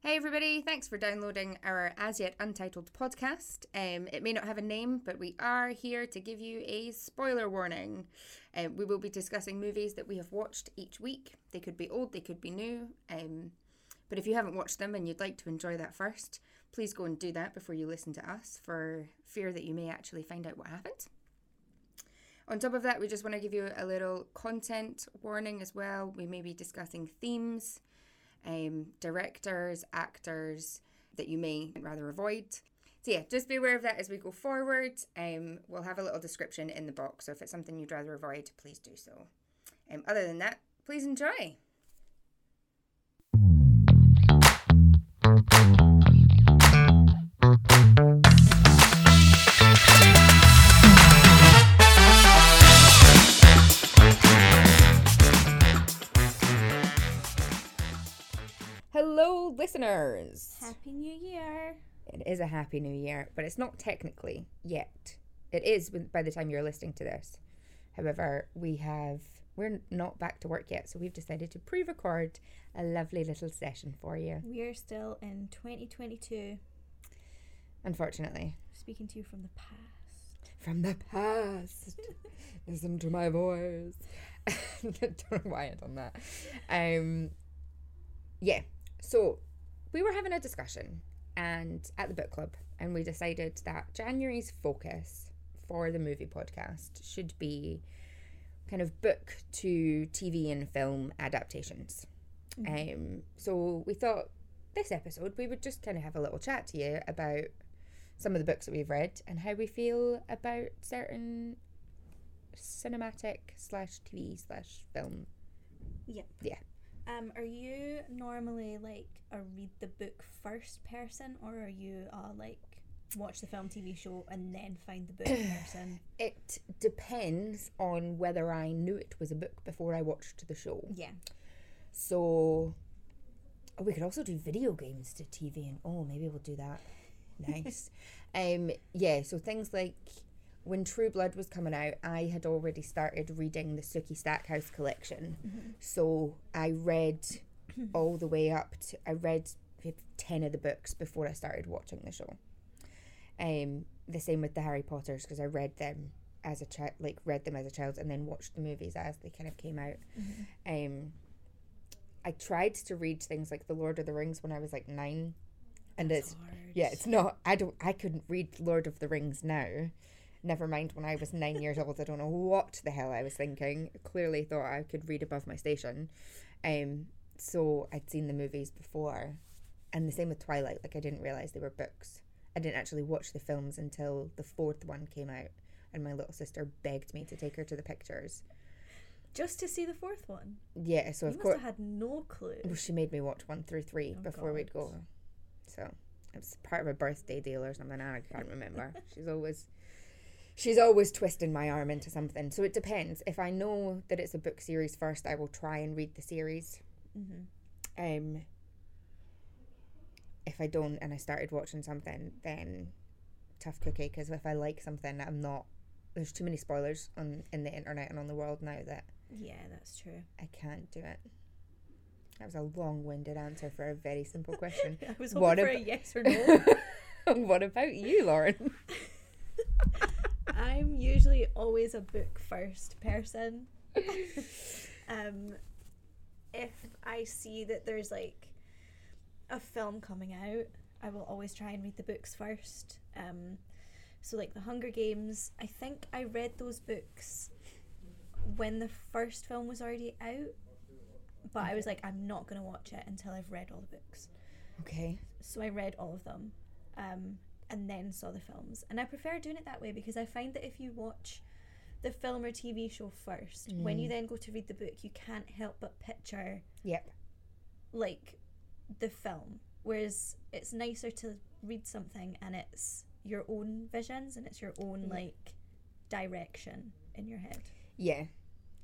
Hey everybody, thanks for downloading our as yet untitled podcast. Um, it may not have a name, but we are here to give you a spoiler warning. Um, we will be discussing movies that we have watched each week. They could be old, they could be new. Um, but if you haven't watched them and you'd like to enjoy that first, please go and do that before you listen to us for fear that you may actually find out what happened. On top of that, we just want to give you a little content warning as well. We may be discussing themes um, directors, actors that you may rather avoid. So yeah, just be aware of that as we go forward. Um, we'll have a little description in the box, so if it's something you'd rather avoid, please do so. Um, other than that, please enjoy. Listeners. Happy New Year. It is a happy new year, but it's not technically yet. It is by the time you're listening to this. However, we have we're not back to work yet, so we've decided to pre-record a lovely little session for you. We're still in 2022. Unfortunately, Speaking to you from the past. from the past, listen to my voice. Don't know why I done that. Um, yeah. So we were having a discussion and at the book club, and we decided that January's focus for the movie podcast should be kind of book to TV and film adaptations. Um, so we thought this episode we would just kind of have a little chat to you about some of the books that we've read and how we feel about certain cinematic slash TV slash film. Yeah. Yeah. Um, are you normally like a read the book first person, or are you uh, like watch the film, TV show, and then find the book person? It depends on whether I knew it was a book before I watched the show. Yeah. So oh, we could also do video games to TV and oh maybe we'll do that. Nice. um yeah, so things like when True Blood was coming out, I had already started reading the Sookie Stackhouse collection. So I read all the way up to I read 10 of the books before I started watching the show. Um the same with the Harry Potters because I read them as a child like read them as a child and then watched the movies as they kind of came out. Um I tried to read things like The Lord of the Rings when I was like 9 and That's it's hard. yeah, it's not. I don't. I couldn't read Lord of the Rings now. Never mind when I was nine years old. I don't know what the hell I was thinking. Clearly thought I could read above my station. Um. So I'd seen the movies before, and the same with Twilight. Like I didn't realize they were books. I didn't actually watch the films until the fourth one came out, and my little sister begged me to take her to the pictures. Just to see the fourth one. Yeah. So you of course. have had no clue. Well, she made me watch one through three Oh, before we'd go. So it was part of a birthday deal or something. I can't remember. she's always she's always twisting my arm into something. So it depends. If I know that it's a book series first, I will try and read the series. hmm Um, if I don't and I started watching something, then tough cookie. Because if I like something, I'm not. There's too many spoilers on in the internet and on the world now that Yeah, that's true. I can't do it. That was a long-winded answer for a very simple question. I was What hoping for a yes or no. what about you, Lauren? I'm usually always a book first person. um, if I see that there's like a film coming out, I will always try and read the books first. Um, so like the Hunger Games, I think I read those books when the first film was already out, but I was like, I'm not gonna watch it until I've read all the books. Okay. So I read all of them, um, and then saw the films. And I prefer doing it that way because I find that if you watch the film or TV show first, when you mm. then go to read the book, you can't help but picture Yep. like the film. Whereas it's nicer to read something and it's your own visions and it's your own Yeah. like direction in your head. Yeah.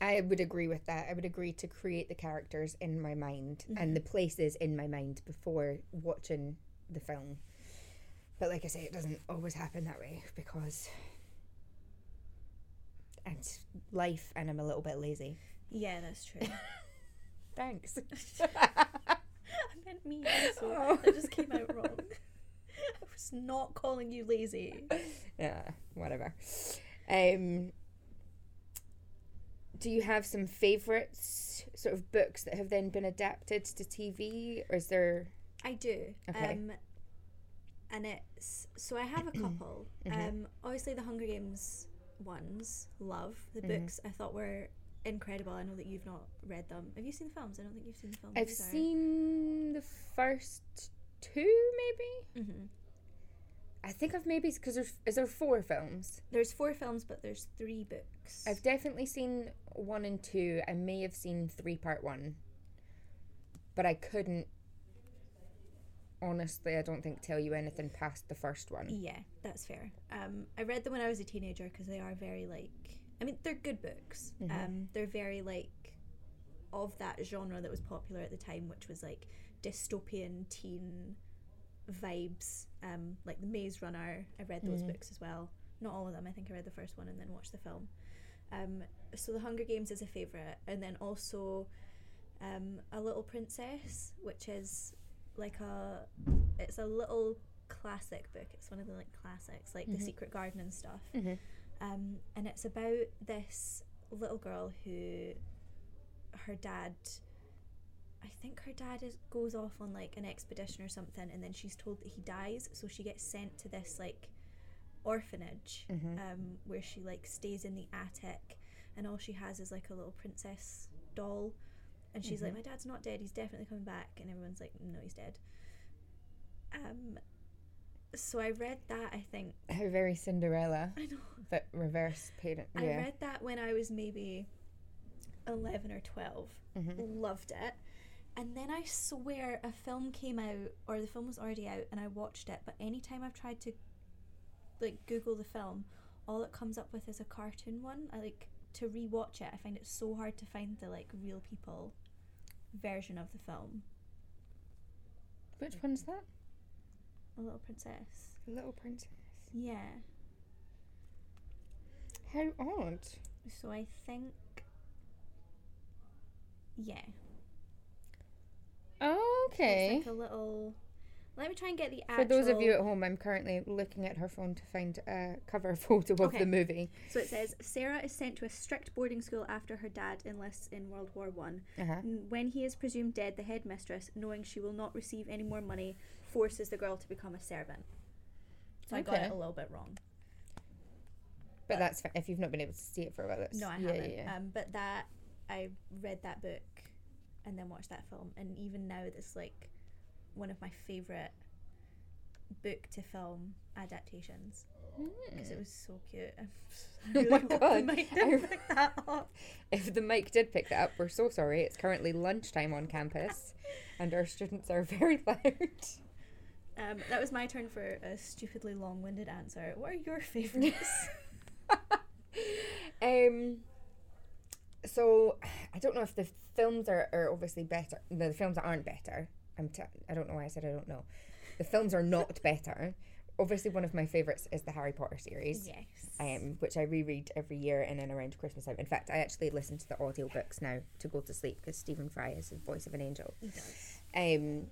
I would agree with that. I would agree to create the characters in my mind and mm-hmm. the places in my mind before watching the film. But like I say, it doesn't always happen that way because it's life and I'm a little bit lazy. Yeah, that's true. Thanks. I'm meant me. Also, Oh. that just came out wrong. I was not calling you lazy. yeah, whatever. Um, do you have some favorites, sort of books that have then been adapted to TV, or is there? I do. Okay. Um, and it's so I have a couple. Mhm. Um, obviously the Hunger Games ones, love the Mhm. books. I thought were incredible. I know that you've not read them. Have you seen the films? I don't think you've seen the films. I've seen the first two, maybe. Mm-hmm. I think I've maybe because there's is there four films. There's four films, but there's three books. I've definitely seen one and two. I may have seen three part one, but I couldn't. Honestly, I don't think tell you anything past the first one. Yeah, that's fair. Um, I read them when I was a teenager because they are very like. I mean, they're good books. Mhm. Um, they're very like of that genre that was popular at the time, which was like dystopian teen vibes. Um, like the Maze Runner. I read those Mhm. books as well. Not all of them. I think I read the first one and then watched the film. Um, so the Hunger Games is a favorite, and then also um, a Little Princess, which is like a it's a little classic book. It's one of the like classics, like Mhm. The Secret Garden and stuff. hmm Um, and it's about this little girl who her dad. I think her dad is, goes off on like an expedition or something, and then she's told that he dies, so she gets sent to this like orphanage Mhm. um, where she like stays in the attic, and all she has is like a little princess doll, and she's like, Mhm. "My dad's not dead. He's definitely coming back," and everyone's like, "No, he's dead." Um, so I read that. I think How very Cinderella, I know. but reverse parent. I read that when I was maybe 11 or 12. hmm Loved it. And then I swear a film came out, or the film was already out, and I watched it. But anytime I've tried to like Google the film, all it comes up with is a cartoon one. I like to rewatch it. I find it so hard to find the like real people version of the film. Which one's that? A Little Princess. A little Princess. Yeah. How odd. So I think. Yeah. Okay. It's like a little. Let me try and get the actual. For those of you at home, I'm currently looking at her phone to find a cover photo of Okay. the movie. So it says Sarah is sent to a strict boarding school after her dad enlists in World War One. Uh-huh. When he is presumed dead, the headmistress, knowing she will not receive any more money, forces the girl to become a servant. So I got it a little bit wrong. But that's fine. If you've not been able to see it for a while, that's No, I yeah, haven't. Yeah, yeah. Um, but that I read that book and then watched that film, and even now, it's like one of my favorite book to film adaptations because it was so cute. I'm Oh my hope the God. mic didn't pick that up. If the mic did pick that up, we're so sorry. It's currently lunchtime on campus, and our students are very loud. Um, that was my turn for a stupidly long-winded answer. What are your favorites? um. So I don't know if the films are, are obviously better. No, The films that aren't better. I'm. T- I don't know why I said I don't know. The films are not better. Obviously, one of my favorites is the Harry Potter series. yes. um, which I reread every year in and around Christmas time. In fact, I actually listen to the audiobooks now to go to sleep because Stephen Fry is the voice of an angel. He does. Um,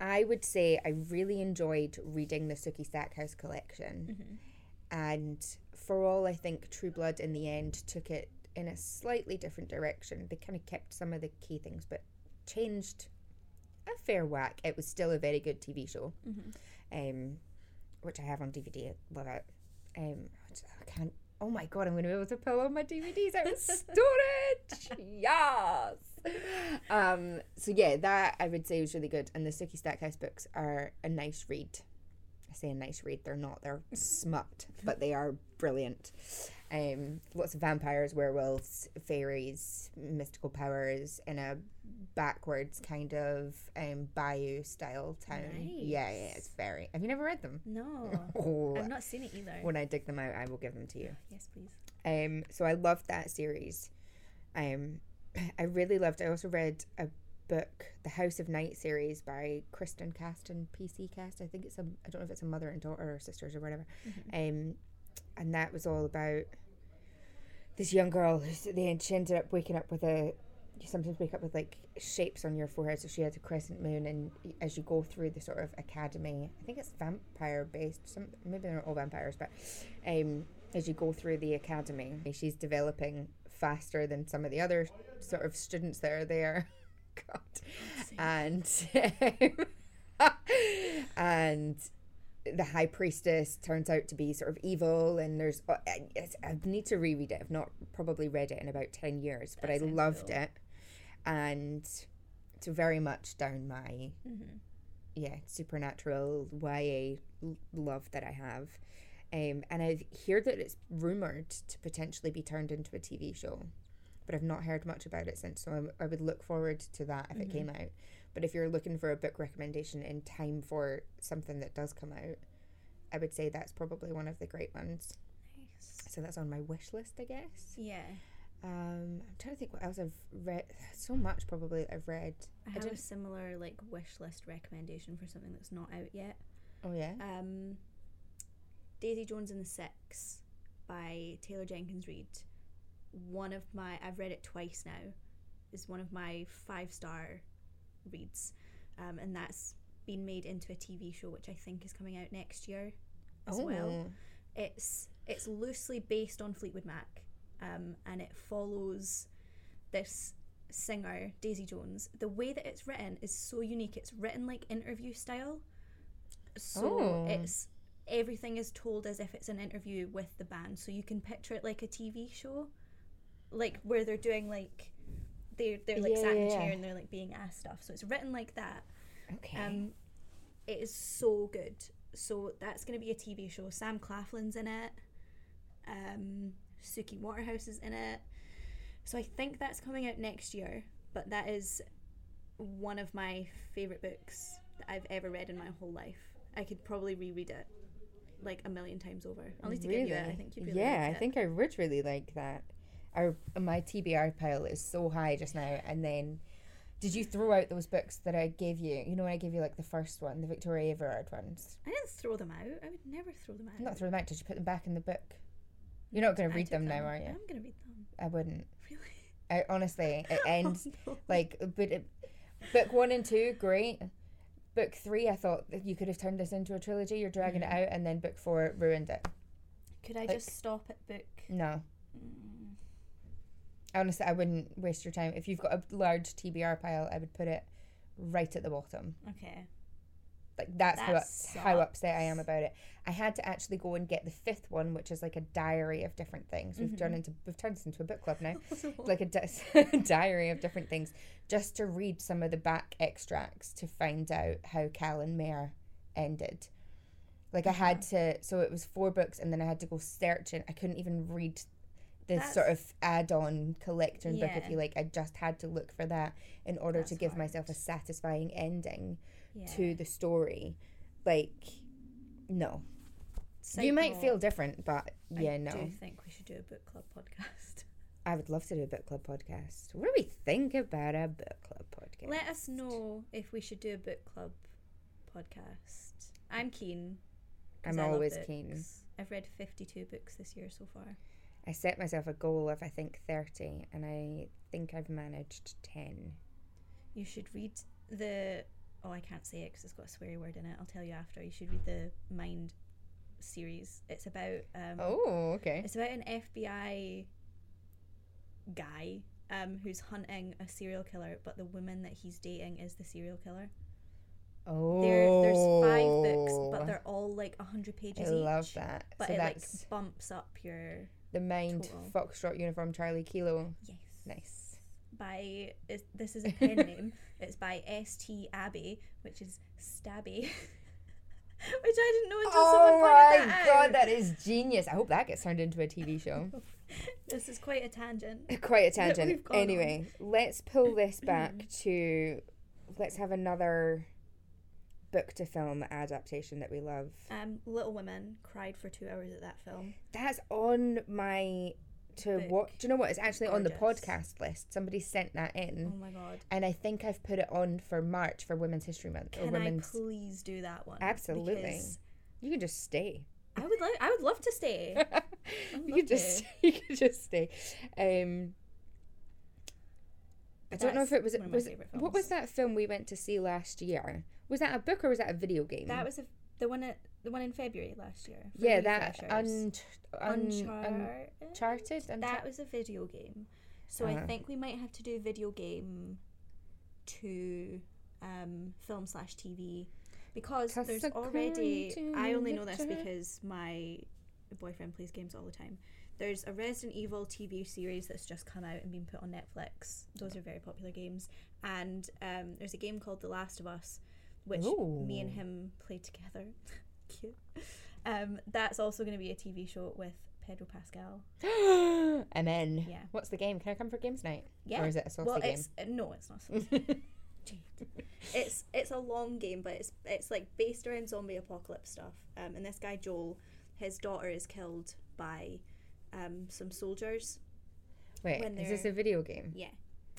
I would say I really enjoyed reading the Sookie Stackhouse collection, Mhm. and for all I think True Blood in the end took it in a slightly different direction. They kind of kept some of the key things, but changed a fair whack. It was still a very good TV show Mhm. um, which I have on DVD. I love it. Um, I can't. Oh my god, I'm going to be able to pull all my DVDs out of storage. yes. Um. So yeah, that I would say was really good, and the Sookie Stackhouse books are a nice read. I say a nice read. They're not. They're smut, but they are brilliant. Um, lots of vampires, werewolves, fairies, mystical powers in a backwards kind of um bayou style town. Yeah, yeah, it's very. Have you never read them? No, Oh, I've not seen it either. when I dig them out, I will give them to you. Yes, please. Um, so I loved that series. Um, I really loved. I also read a book, the House of Night series by Kristin Cast and PC Cast. I think it's a. I don't know if it's a mother and daughter or sisters or whatever. Um, and that was all about this young girl. who's- They she ended up waking up with a you sometimes wake up with like shapes on your forehead. So she had a crescent moon, and as you go through the sort of academy, I think it's vampire based. Some maybe they're not all vampires, but um, as you go through the academy, she's developing faster than some of the other sort of students that are there. God, and and the high priestess turns out to be sort of evil and there's uh, it's- i need to reread it. I've not probably read it in about 10 years but That i loved cool. it. And it's very much down my Mhm. yeah supernatural ya love that i have. Um, and i hear that it's rumored to potentially be turned into a tv show but i've not heard much about it since so I'm, i would look forward to that if it Mhm. came out but if you're looking for a book recommendation in time for something that does come out i would say that's probably one of the great ones Nice. so that's on my wish list i guess Yeah. um, i'm trying to think what else i've read so much probably i've read I have a similar like wish list recommendation for something that's not out yet. oh yeah Um, Daisy Jones and the Six by Taylor Jenkins Reid. One of my I've read it twice now. Is one of my five star reads, um, and that's been made into a TV show, which I think is coming out next year as well. Oh. It's it's loosely based on Fleetwood Mac, um, and it follows this singer Daisy Jones. The way that it's written is so unique. It's written like interview style, so Oh. it's everything is told as if it's an interview with the band. So you can picture it like a TV show, like where they're doing like they're they're like Yeah, sat in a chair yeah. and they're like being asked stuff. So it's written like that. okay Um, it is so good. So that's going to be a TV show. Sam Claflin's in it. Um, Suki Waterhouse is in it. So I think that's coming out next year. But that is one of my favorite books that I've ever read in my whole life. I could probably reread it like a million times over. I'll need to give you it. I think you'd really yeah, like I think I would really like that. Our my TBR pile is so high just now, and then did you throw out those books that I gave you? You know, when I gave you like the first one, the Victoria Aveyard ones. I didn't throw them out. I would never throw them out. Not throw them out. Did you put them back in the book? You're not going to read took them now, are you? I'm going to read them. I wouldn't. Really? I honestly, it ends Oh, no. like, but it, book one and two, great. Book three, I thought that you could have turned this into a trilogy. You're dragging Mhm. it out, and then book four ruined it. Could I like- just stop at book? No, Mm, honestly, I wouldn't waste your time. If you've got a large TBR pile, I would put it right at the bottom. okay. Like that's how That how upset I am about it. I had to actually go and get the fifth one, which is like a diary of different things. We've turned Mhm. into we've turned this into a book club now. like a di- diary of different things, just to read some of the back extracts to find out how Cal and Mare ended. Like I had to, so it was four books, and then I had to go searching. I couldn't even read the sort of add-on collecting book, if you like. I just had to look for that in order to That's give myself a satisfying ending yeah. to the story. Like, no, you might feel different, but yeah, I no. I do think we should do a book club podcast. I would love to do a book club podcast. What do we think about a book club podcast? Let us know if we should do a book club podcast. I'm keen I'm always keen. I've read 52 books this year so far. I set myself a goal of I think 30 and I think I've managed 10. You should read the. Oh, I can't say it because it's got a sweary word in it. I'll tell you after. You should read the Mind series. It's about. Um, Oh, okay. It's about an FBI guy um, who's hunting a serial killer, but the woman that he's dating is the serial killer. Oh. There, there's five books, but they're all like hundred I pages each. I love that. But so it like bumps up your the mind total. Foxtrot uniform Charlie Kilo. yes. Nice. By is, this is a pen name. It's by S T Abbey, which is Stabby, which I didn't know until Oh someone pointed that out. Oh my god, that is genius. I hope that gets turned into a TV show. This is quite a tangent. Quite a tangent. we've on. Anyway, let's pull this back to let's have another book to film adaptation that we love. Um, Little Women cried for two hours at that film. That's on my to Book. what do you know what? It's actually on the podcast list. Somebody sent that in. Oh my god. And I think I've put it on for March for Women's History Month or Can I Women's please do that one? Absolutely. Because You can just stay. I would like. I would love to stay. you could just you could just stay. Um I don't know if it was one of my was what was that film we went to see last year? Was that a book or was that a video game? That was a, the one at the one in February last year. yeah, that un, un, Uncharted. Uncharted. Unchar- that was a video game. So I Uh-huh. think we might have to do video game to um, film slash TV because there's already. I only know this because my boyfriend plays games all the time. There's a Resident Evil TV series that's just come out and been put on Netflix. Those are very popular games. And um, there's a game called The Last of Us, which me and him played together. Cute. Um, that's also going to be a TV show with Pedro Pascal. I'm in. Yeah. What's the game? Can I come for games night? Yeah. Or is it a saucy well, game? it's uh, no, it's not. Jade. it's it's a long game, but it's it's like based around zombie apocalypse stuff. Um, and this guy Joel, his daughter is killed by um, some soldiers. Wait, when is this a video game? Yeah,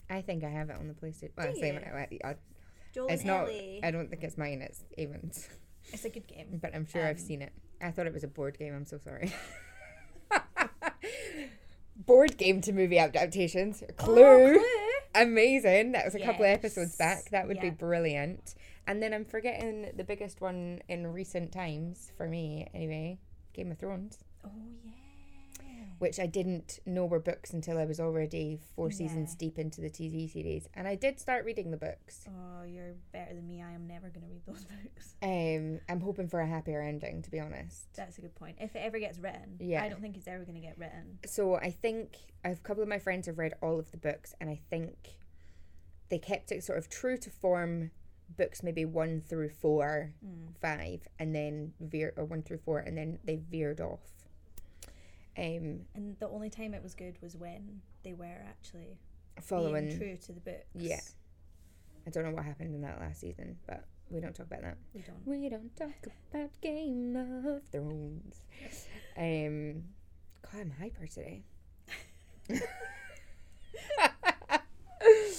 I think I have it on the PlayStation. Well, Do same. I, I, Joel it's not. Ellie. I don't think it's mine. It's Avon's. It's a good game. But I'm sure I've Um, seen it. I thought it was a board game. I'm so sorry. board game to movie adaptations. Clue. Oh, Amazing. That was a couple of episodes back. That would be brilliant. And then I'm forgetting the biggest one in recent times for me, anyway Game of Thrones, Oh yeah. Which I didn't know were books until I was already four seasons deep into the TV series. And I did start reading the books. Oh, you're better than me. I am never going to read those books. Um, I'm hoping for a happier ending, to be honest. That's a good point. If it ever gets written, Yeah. I don't think it's ever going to get written. so I think a couple of my friends have read all of the books, and I think they kept it sort of true to form. Books maybe one through four, Mm. five, and then veer or one through four, and then they veered off. Um, And the only time it was good was when they were actually following. true to the books. Yeah. I don't know what happened in that last season, but we don't talk about that. We don't. We don't talk about Game of Thrones. Um, God, I'm hyper today.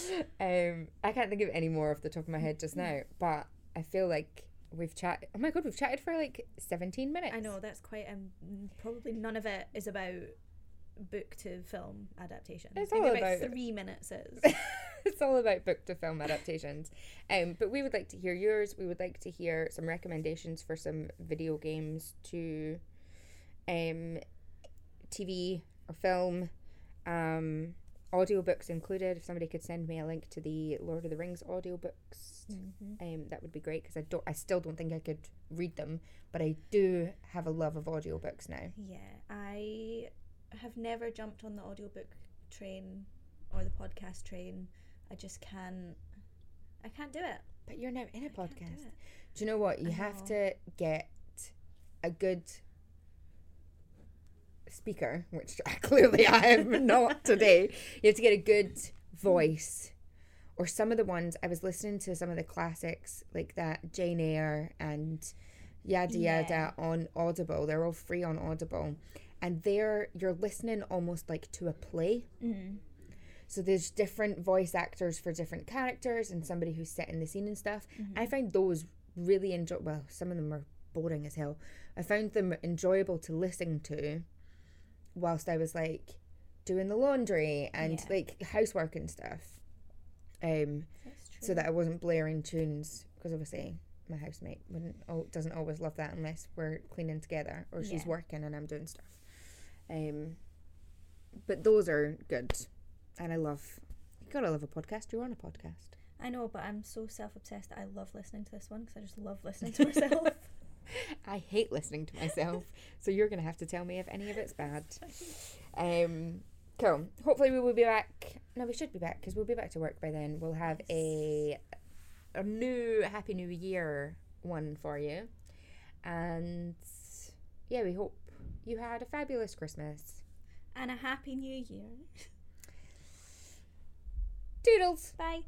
um, I can't think of any more off the top of my head just now, but I feel like we've chatted. Oh my god, we've chatted for like 17 minutes. I know that's quite um probably none of it is about book to film adaptation. It's all about about- three minutes is. it's all about book to film adaptations. Um, but we would like to hear yours. We would like to hear some recommendations for some video games to um, TV or film, um, audiobooks included. If somebody could send me a link to the Lord of the Rings audiobooks, Mhm. um, that would be great because I don't, I still don't think I could read them, but I do have a love of audiobooks now. Yeah, I have never jumped on the audiobook train or the podcast train. I just can't. I can't do it. But you're now in a I can't do podcast. Do you know what? You I have know. to get a good speaker, which clearly I am not today. You have to get a good voice. Or some of the ones I was listening to some of the classics like that Jane Eyre and yada Yeah. yada on Audible. They're all free on Audible. And they're you're listening almost like to a play. Mm. So there's different voice actors for different characters and somebody who's setting the scene and stuff. Mm-hmm. I find those really enjoy. Well, some of them are boring as hell. I found them enjoyable to listen to, whilst I was like doing the laundry and Yeah. like housework and stuff. Um, so that I wasn't blaring tunes because obviously my housemate wouldn't oh, doesn't always love that unless we're cleaning together or she's Yeah. working and I'm doing stuff. Um, but those are good, and I love. You gotta love a podcast. You're on a podcast. I know, but I'm so self obsessed that I love listening to this one because I just love listening to myself. I hate listening to myself, so you're gonna have to tell me if any of it's bad. Um, cool. Hopefully we will be back. No, we should be back because we'll be back to work by then. We'll have a a new Happy New Year one for you, and yeah, we hope you had a fabulous Christmas. and a happy new year. Doodles. Bye.